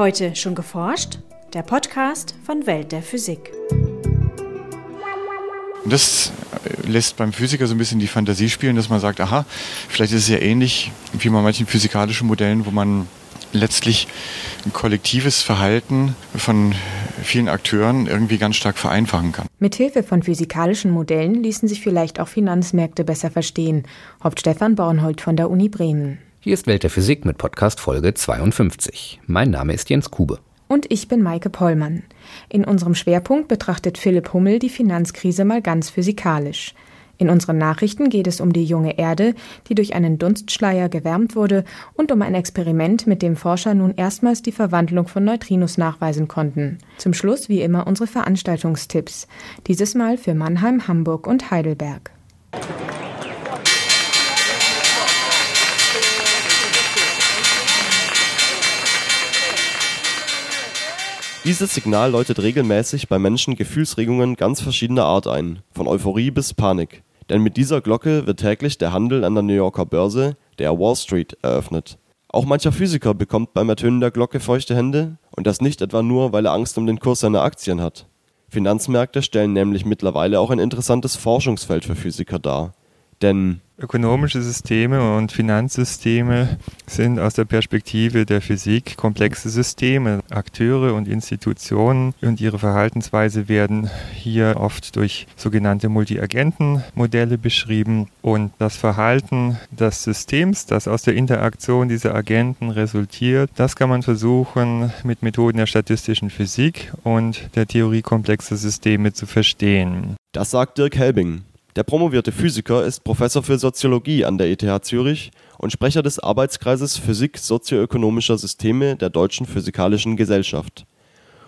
Heute schon geforscht? Der Podcast von Welt der Physik. Das lässt beim Physiker so ein bisschen die Fantasie spielen, dass man sagt, aha, vielleicht ist es ja ähnlich wie bei manchen physikalischen Modellen, wo man letztlich ein kollektives Verhalten von vielen Akteuren irgendwie ganz stark vereinfachen kann. Mithilfe von physikalischen Modellen ließen sich vielleicht auch Finanzmärkte besser verstehen, hofft Stefan Bornhold von der Uni Bremen. Hier ist Welt der Physik mit Podcast Folge 52. Mein Name ist Jens Kube. Und ich bin Maike Pollmann. In unserem Schwerpunkt betrachtet Philipp Hummel die Finanzkrise mal ganz physikalisch. In unseren Nachrichten geht es um die junge Erde, die durch einen Dunstschleier gewärmt wurde und um ein Experiment, mit dem Forscher nun erstmals die Verwandlung von Neutrinos nachweisen konnten. Zum Schluss wie immer unsere Veranstaltungstipps. Dieses Mal für Mannheim, Hamburg und Heidelberg. Dieses Signal läutet regelmäßig bei Menschen Gefühlsregungen ganz verschiedener Art ein, von Euphorie bis Panik. Denn mit dieser Glocke wird täglich der Handel an der New Yorker Börse, der Wall Street, eröffnet. Auch mancher Physiker bekommt beim Ertönen der Glocke feuchte Hände und das nicht etwa nur, weil er Angst um den Kurs seiner Aktien hat. Finanzmärkte stellen nämlich mittlerweile auch ein interessantes Forschungsfeld für Physiker dar. Denn Ökonomische Systeme und Finanzsysteme sind aus der Perspektive der Physik komplexe Systeme. Akteure und Institutionen und ihre Verhaltensweise werden hier oft durch sogenannte Multiagentenmodelle beschrieben. Und das Verhalten des Systems, das aus der Interaktion dieser Agenten resultiert, das kann man versuchen mit Methoden der statistischen Physik und der Theorie komplexer Systeme zu verstehen. Das sagt Dirk Helbing. Der promovierte Physiker ist Professor für Soziologie an der ETH Zürich und Sprecher des Arbeitskreises Physik sozioökonomischer Systeme der Deutschen Physikalischen Gesellschaft.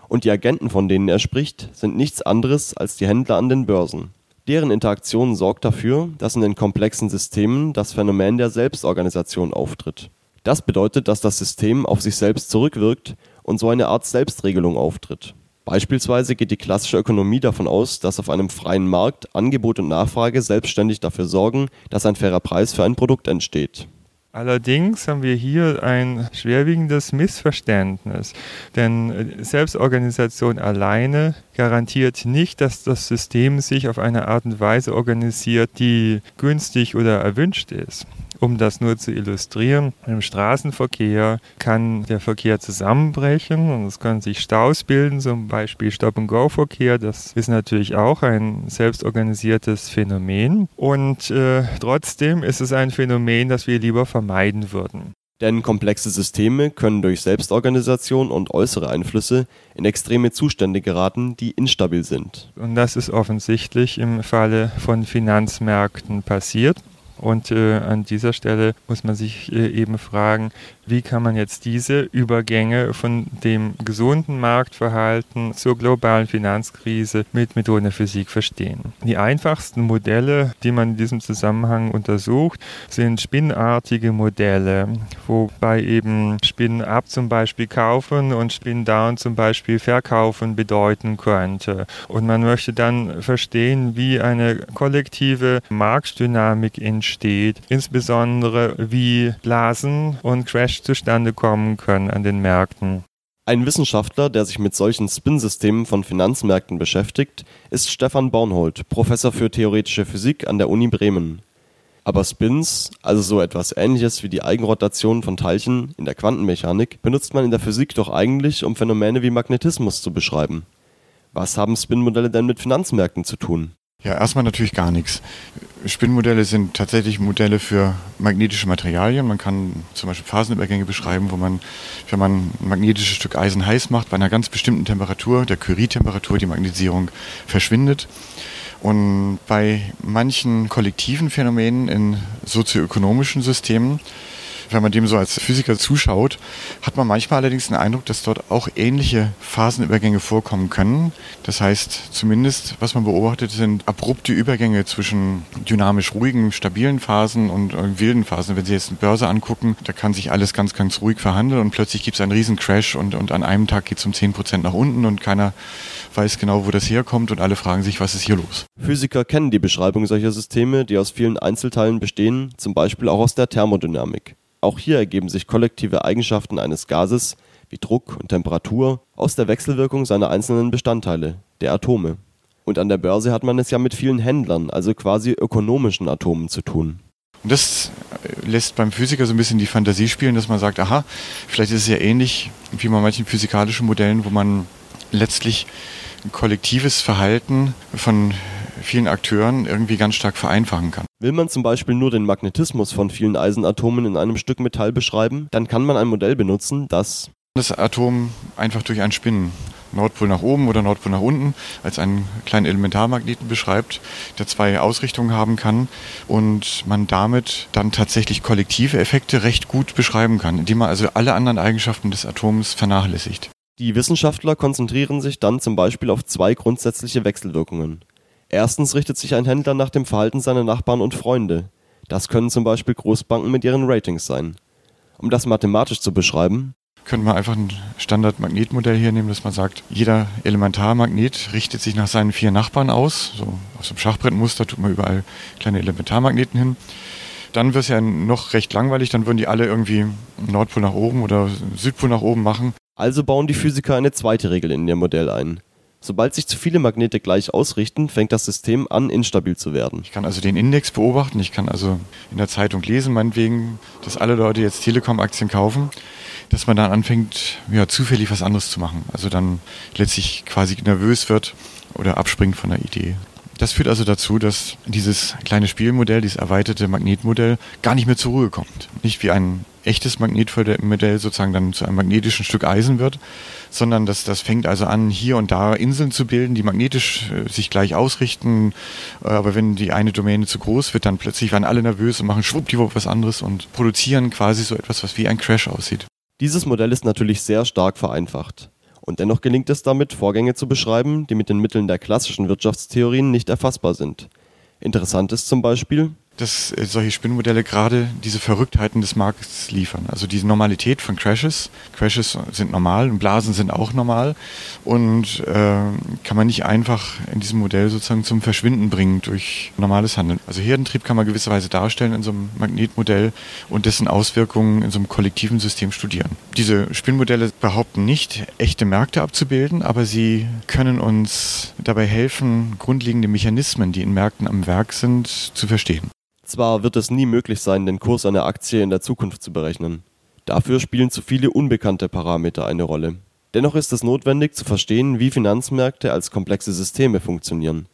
Und die Agenten, von denen er spricht, sind nichts anderes als die Händler an den Börsen. Deren Interaktion sorgt dafür, dass in den komplexen Systemen das Phänomen der Selbstorganisation auftritt. Das bedeutet, dass das System auf sich selbst zurückwirkt und so eine Art Selbstregelung auftritt Beispielsweise geht die klassische Ökonomie davon aus, dass auf einem freien Markt Angebot und Nachfrage selbstständig dafür sorgen, dass ein fairer Preis für ein Produkt entsteht. Allerdings haben wir hier ein schwerwiegendes Missverständnis, denn Selbstorganisation alleine garantiert nicht, dass das System sich auf eine Art und Weise organisiert, die günstig oder erwünscht ist. Um das nur zu illustrieren, im Straßenverkehr kann der Verkehr zusammenbrechen und es können sich Staus bilden, zum Beispiel Stop-and-Go-Verkehr. Das ist natürlich auch ein selbstorganisiertes Phänomen. Und äh, trotzdem ist es ein Phänomen, das wir lieber vermeiden würden. Denn komplexe Systeme können durch Selbstorganisation und äußere Einflüsse in extreme Zustände geraten, die instabil sind. Und das ist offensichtlich im Falle von Finanzmärkten passiert. Und äh, an dieser Stelle muss man sich äh, eben fragen, wie kann man jetzt diese Übergänge von dem gesunden Marktverhalten zur globalen Finanzkrise mit Methoden der Physik verstehen. Die einfachsten Modelle, die man in diesem Zusammenhang untersucht, sind spinnartige Modelle, wobei eben Spin up zum Beispiel kaufen und Spin down zum Beispiel verkaufen bedeuten könnte. Und man möchte dann verstehen, wie eine kollektive Marktdynamik entsteht, insbesondere wie Blasen und Crash Crash zustande kommen können an den Märkten. Ein Wissenschaftler, der sich mit solchen Spin-Systemen von Finanzmärkten beschäftigt, ist Stefan Bornhold, Professor für theoretische Physik an der Uni Bremen. Aber Spins, also so etwas ähnliches wie die Eigenrotation von Teilchen in der Quantenmechanik, benutzt man in der Physik doch eigentlich, um Phänomene wie Magnetismus zu beschreiben. Was haben Spin-Modelle denn mit Finanzmärkten zu tun? Ja, erstmal natürlich gar nichts. Spinnmodelle sind tatsächlich Modelle für magnetische Materialien. Man kann zum Beispiel Phasenübergänge beschreiben, wo man, wenn man ein magnetisches Stück Eisen heiß macht, bei einer ganz bestimmten Temperatur, der Curie-Temperatur, die Magnetisierung verschwindet. Und bei manchen kollektiven Phänomenen in sozioökonomischen Systemen wenn man dem so als Physiker zuschaut, hat man manchmal allerdings den Eindruck, dass dort auch ähnliche Phasenübergänge vorkommen können. Das heißt, zumindest, was man beobachtet, sind abrupte Übergänge zwischen dynamisch ruhigen, stabilen Phasen und äh, wilden Phasen. Wenn Sie jetzt eine Börse angucken, da kann sich alles ganz, ganz ruhig verhandeln und plötzlich gibt es einen riesen Crash und, und an einem Tag geht es um 10% nach unten und keiner weiß genau, wo das herkommt und alle fragen sich, was ist hier los? Physiker kennen die Beschreibung solcher Systeme, die aus vielen Einzelteilen bestehen, zum Beispiel auch aus der Thermodynamik. Auch hier ergeben sich kollektive Eigenschaften eines Gases, wie Druck und Temperatur, aus der Wechselwirkung seiner einzelnen Bestandteile, der Atome. Und an der Börse hat man es ja mit vielen Händlern, also quasi ökonomischen Atomen zu tun. Und das lässt beim Physiker so ein bisschen die Fantasie spielen, dass man sagt, aha, vielleicht ist es ja ähnlich wie bei manchen physikalischen Modellen, wo man letztlich ein kollektives Verhalten von vielen Akteuren irgendwie ganz stark vereinfachen kann. Will man zum Beispiel nur den Magnetismus von vielen Eisenatomen in einem Stück Metall beschreiben, dann kann man ein Modell benutzen, das das Atom einfach durch ein Spinnen Nordpol nach oben oder Nordpol nach unten als einen kleinen Elementarmagneten beschreibt, der zwei Ausrichtungen haben kann und man damit dann tatsächlich kollektive Effekte recht gut beschreiben kann, indem man also alle anderen Eigenschaften des Atoms vernachlässigt. Die Wissenschaftler konzentrieren sich dann zum Beispiel auf zwei grundsätzliche Wechselwirkungen. Erstens richtet sich ein Händler nach dem Verhalten seiner Nachbarn und Freunde. Das können zum Beispiel Großbanken mit ihren Ratings sein. Um das mathematisch zu beschreiben, könnte man einfach ein Standard-Magnetmodell hier nehmen, dass man sagt, jeder Elementarmagnet richtet sich nach seinen vier Nachbarn aus. So aus dem Schachbrettmuster tut man überall kleine Elementarmagneten hin. Dann wird es ja noch recht langweilig, dann würden die alle irgendwie Nordpol nach oben oder Südpol nach oben machen. Also bauen die Physiker eine zweite Regel in ihr Modell ein. Sobald sich zu viele Magnete gleich ausrichten, fängt das System an, instabil zu werden. Ich kann also den Index beobachten, ich kann also in der Zeitung lesen, meinetwegen, dass alle Leute jetzt Telekom-Aktien kaufen dass man dann anfängt, ja, zufällig was anderes zu machen. Also dann letztlich quasi nervös wird oder abspringt von der Idee. Das führt also dazu, dass dieses kleine Spielmodell, dieses erweiterte Magnetmodell gar nicht mehr zur Ruhe kommt. Nicht wie ein echtes Magnetmodell sozusagen dann zu einem magnetischen Stück Eisen wird, sondern dass das fängt also an, hier und da Inseln zu bilden, die magnetisch äh, sich gleich ausrichten. Äh, aber wenn die eine Domäne zu groß wird, dann plötzlich werden alle nervös und machen schwuppdiwupp was anderes und produzieren quasi so etwas, was wie ein Crash aussieht. Dieses Modell ist natürlich sehr stark vereinfacht. Und dennoch gelingt es damit, Vorgänge zu beschreiben, die mit den Mitteln der klassischen Wirtschaftstheorien nicht erfassbar sind. Interessant ist zum Beispiel, dass äh, solche Spinnmodelle gerade diese Verrücktheiten des Marktes liefern. Also diese Normalität von Crashes. Crashes sind normal und Blasen sind auch normal und äh, kann man nicht einfach in diesem Modell sozusagen zum Verschwinden bringen durch normales Handeln. Also Herdentrieb kann man gewisserweise darstellen in so einem Magnetmodell und dessen Auswirkungen in so einem kollektiven System studieren. Diese Spinnmodelle behaupten nicht, echte Märkte abzubilden, aber sie können uns dabei helfen, grundlegende Mechanismen, die in Märkten am Werk sind, zu verstehen. Zwar wird es nie möglich sein, den Kurs einer Aktie in der Zukunft zu berechnen. Dafür spielen zu viele unbekannte Parameter eine Rolle. Dennoch ist es notwendig zu verstehen, wie Finanzmärkte als komplexe Systeme funktionieren.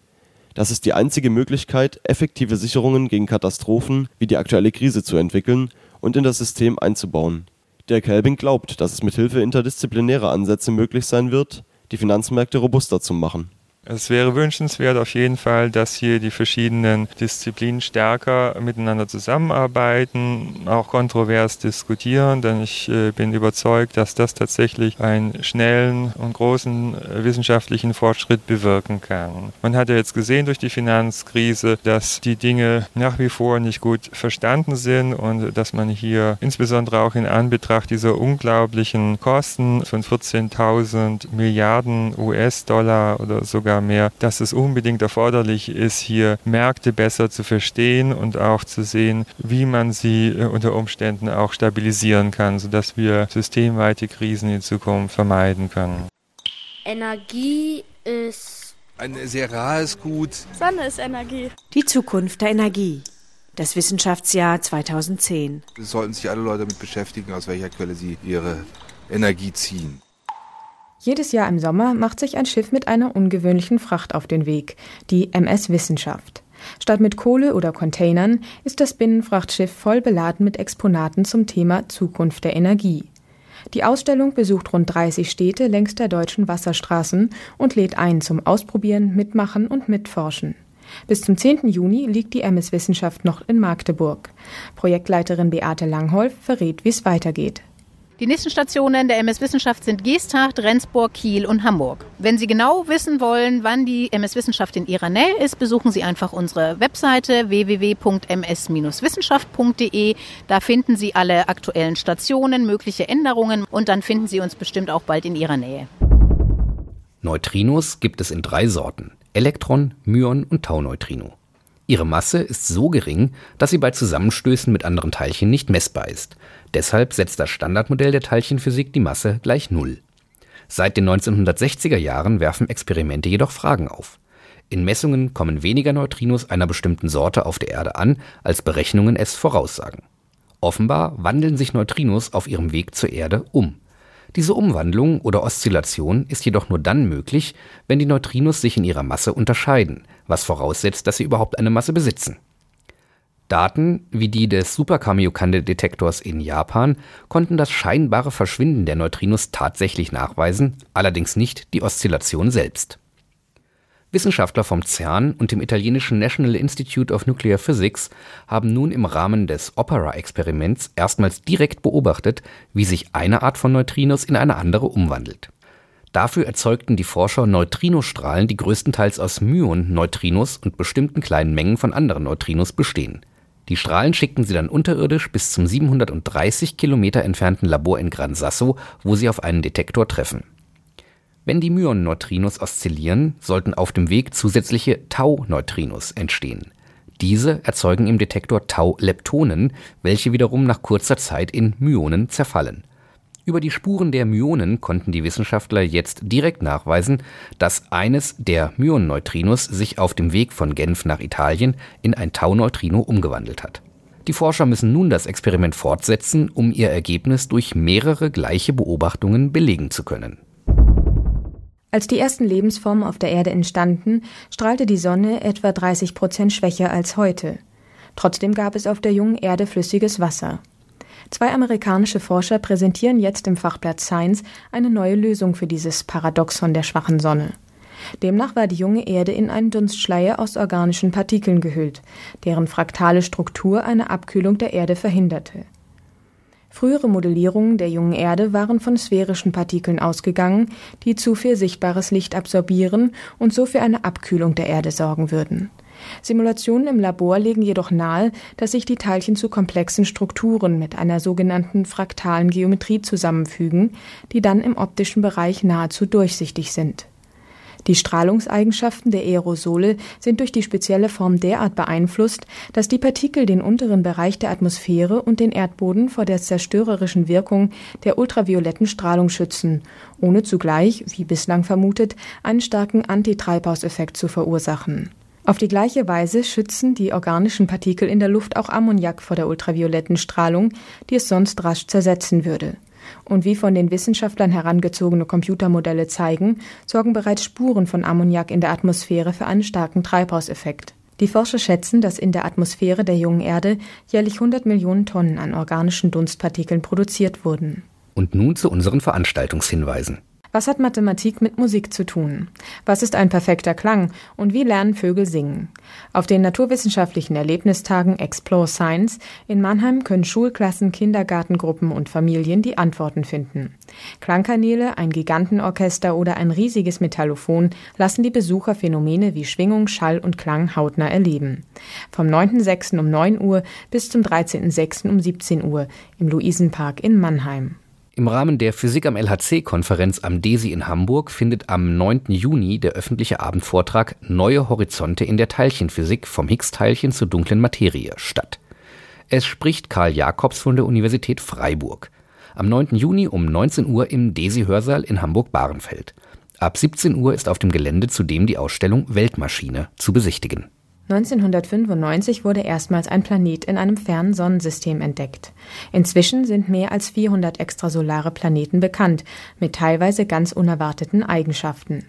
Das ist die einzige Möglichkeit, effektive Sicherungen gegen Katastrophen wie die aktuelle Krise zu entwickeln und in das System einzubauen. Dirk Helbing glaubt, dass es mit Hilfe interdisziplinärer Ansätze möglich sein wird, die Finanzmärkte robuster zu machen es wäre wünschenswert auf jeden Fall, dass hier die verschiedenen Disziplinen stärker miteinander zusammenarbeiten, auch kontrovers diskutieren, denn ich äh, bin überzeugt, dass das tatsächlich einen schnellen und großen äh, wissenschaftlichen Fortschritt bewirken kann. Man hat ja jetzt gesehen durch die Finanzkrise, dass die Dinge nach wie vor nicht gut verstanden sind und dass man hier insbesondere auch in Anbetracht dieser unglaublichen Kosten von 14.000 Milliarden US-Dollar oder sogar mehr, dass es unbedingt erforderlich ist, hier Märkte besser zu verstehen und auch zu sehen, wie man sie äh, unter Umständen auch stabilisieren kann, sodass wir systemweite Krisen in Zukunft vermeiden können. Energie ist ein sehr rares Gut. Sonne ist Energie. Die Zukunft der Energie. Das Wissenschaftsjahr 2010. Es sollten sich alle Leute damit beschäftigen, aus welcher Quelle sie ihre Energie ziehen. Jedes Jahr im Sommer macht sich ein Schiff mit einer ungewöhnlichen Fracht auf den Weg, die MS Wissenschaft. Statt mit Kohle oder Containern ist das Binnenfrachtschiff voll beladen mit Exponaten zum Thema Zukunft der Energie. Die Ausstellung besucht rund 30 Städte längs der deutschen Wasserstraßen und lädt ein zum Ausprobieren, Mitmachen und Mitforschen. Bis zum 10. Juni liegt die MS Wissenschaft noch in Magdeburg. Projektleiterin Beate Langholf verrät, wie es weitergeht. Die nächsten Stationen der MS Wissenschaft sind Geesthacht, Rendsburg, Kiel und Hamburg. Wenn Sie genau wissen wollen, wann die MS Wissenschaft in Ihrer Nähe ist, besuchen Sie einfach unsere Webseite www.ms-wissenschaft.de. Da finden Sie alle aktuellen Stationen, mögliche Änderungen und dann finden Sie uns bestimmt auch bald in Ihrer Nähe. Neutrinos gibt es in drei Sorten. Elektron, Myon und Tauneutrino. Ihre Masse ist so gering, dass sie bei Zusammenstößen mit anderen Teilchen nicht messbar ist. Deshalb setzt das Standardmodell der Teilchenphysik die Masse gleich Null. Seit den 1960er Jahren werfen Experimente jedoch Fragen auf. In Messungen kommen weniger Neutrinos einer bestimmten Sorte auf der Erde an, als Berechnungen es voraussagen. Offenbar wandeln sich Neutrinos auf ihrem Weg zur Erde um. Diese Umwandlung oder Oszillation ist jedoch nur dann möglich, wenn die Neutrinos sich in ihrer Masse unterscheiden, was voraussetzt, dass sie überhaupt eine Masse besitzen. Daten wie die des Super-Kamiokande-Detektors in Japan konnten das scheinbare Verschwinden der Neutrinos tatsächlich nachweisen, allerdings nicht die Oszillation selbst. Wissenschaftler vom CERN und dem italienischen National Institute of Nuclear Physics haben nun im Rahmen des OPERA-Experiments erstmals direkt beobachtet, wie sich eine Art von Neutrinos in eine andere umwandelt. Dafür erzeugten die Forscher Neutrinostrahlen, die größtenteils aus Myon-Neutrinos und bestimmten kleinen Mengen von anderen Neutrinos bestehen. Die Strahlen schickten sie dann unterirdisch bis zum 730 Kilometer entfernten Labor in Gran Sasso, wo sie auf einen Detektor treffen wenn die Myon-Neutrinos oszillieren, sollten auf dem Weg zusätzliche Tau-Neutrinos entstehen. Diese erzeugen im Detektor Tau-Leptonen, welche wiederum nach kurzer Zeit in Myonen zerfallen. Über die Spuren der Myonen konnten die Wissenschaftler jetzt direkt nachweisen, dass eines der Myon-Neutrinos sich auf dem Weg von Genf nach Italien in ein Tau-Neutrino umgewandelt hat. Die Forscher müssen nun das Experiment fortsetzen, um ihr Ergebnis durch mehrere gleiche Beobachtungen belegen zu können als die ersten Lebensformen auf der Erde entstanden, strahlte die Sonne etwa 30 Prozent schwächer als heute. Trotzdem gab es auf der jungen Erde flüssiges Wasser. Zwei amerikanische Forscher präsentieren jetzt im Fachblatt Science eine neue Lösung für dieses Paradoxon der schwachen Sonne. Demnach war die junge Erde in einen Dunstschleier aus organischen Partikeln gehüllt, deren fraktale Struktur eine Abkühlung der Erde verhinderte. Frühere Modellierungen der jungen Erde waren von sphärischen Partikeln ausgegangen, die zu viel sichtbares Licht absorbieren und so für eine Abkühlung der Erde sorgen würden. Simulationen im Labor legen jedoch nahe, dass sich die Teilchen zu komplexen Strukturen mit einer sogenannten fraktalen Geometrie zusammenfügen, die dann im optischen Bereich nahezu durchsichtig sind die Strahlungseigenschaften der Aerosole sind durch die spezielle Form derart beeinflusst, dass die Partikel den unteren Bereich der Atmosphäre und den Erdboden vor der zerstörerischen Wirkung der ultravioletten Strahlung schützen, ohne zugleich, wie bislang vermutet, einen starken Antitreibhauseffekt zu verursachen. Auf die gleiche Weise schützen die organischen Partikel in der Luft auch Ammoniak vor der ultravioletten Strahlung, die es sonst rasch zersetzen würde und wie von den Wissenschaftlern herangezogene Computermodelle zeigen, sorgen bereits Spuren von Ammoniak in der Atmosphäre für einen starken Treibhauseffekt. Die Forscher schätzen, dass in der Atmosphäre der jungen Erde jährlich 100 Millionen Tonnen an organischen Dunstpartikeln produziert wurden. Und nun zu unseren Veranstaltungshinweisen. Was hat Mathematik mit Musik zu tun? Was ist ein perfekter Klang und wie lernen Vögel singen? Auf den naturwissenschaftlichen Erlebnistagen Explore Science in Mannheim können Schulklassen, Kindergartengruppen und Familien die Antworten finden. Klangkanäle, ein Gigantenorchester oder ein riesiges Metallophon lassen die Besucher Phänomene wie Schwingung, Schall und Klang hautnah erleben. Vom 9.6. um 9 Uhr bis zum 13.6. um 17 Uhr im Luisenpark in Mannheim. Im Rahmen der Physik am LHC-Konferenz am DESI in Hamburg findet am 9. Juni der öffentliche Abendvortrag Neue Horizonte in der Teilchenphysik vom Higgs-Teilchen zur dunklen Materie statt. Es spricht Karl Jakobs von der Universität Freiburg. Am 9. Juni um 19 Uhr im DESI-Hörsaal in Hamburg-Bahrenfeld. Ab 17 Uhr ist auf dem Gelände zudem die Ausstellung Weltmaschine zu besichtigen. 1995 wurde erstmals ein Planet in einem fernen Sonnensystem entdeckt. Inzwischen sind mehr als 400 extrasolare Planeten bekannt, mit teilweise ganz unerwarteten Eigenschaften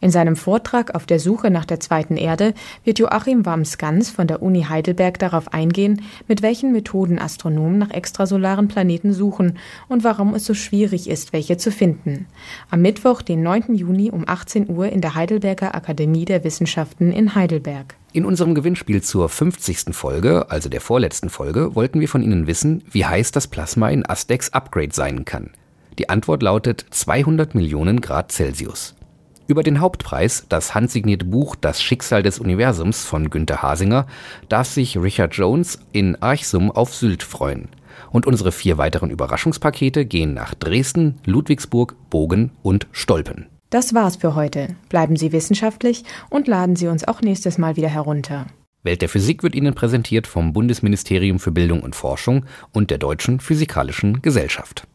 in seinem Vortrag auf der Suche nach der zweiten Erde wird Joachim Wamsgans von der Uni Heidelberg darauf eingehen, mit welchen Methoden Astronomen nach extrasolaren Planeten suchen und warum es so schwierig ist, welche zu finden. Am Mittwoch, den 9. Juni um 18 Uhr in der Heidelberger Akademie der Wissenschaften in Heidelberg. In unserem Gewinnspiel zur 50. Folge, also der vorletzten Folge, wollten wir von Ihnen wissen, wie heiß das Plasma in Astex Upgrade sein kann. Die Antwort lautet 200 Millionen Grad Celsius. Über den Hauptpreis, das handsignierte Buch Das Schicksal des Universums von Günter Hasinger, darf sich Richard Jones in Archsum auf Sylt freuen. Und unsere vier weiteren Überraschungspakete gehen nach Dresden, Ludwigsburg, Bogen und Stolpen. Das war's für heute. Bleiben Sie wissenschaftlich und laden Sie uns auch nächstes Mal wieder herunter. Welt der Physik wird Ihnen präsentiert vom Bundesministerium für Bildung und Forschung und der Deutschen Physikalischen Gesellschaft.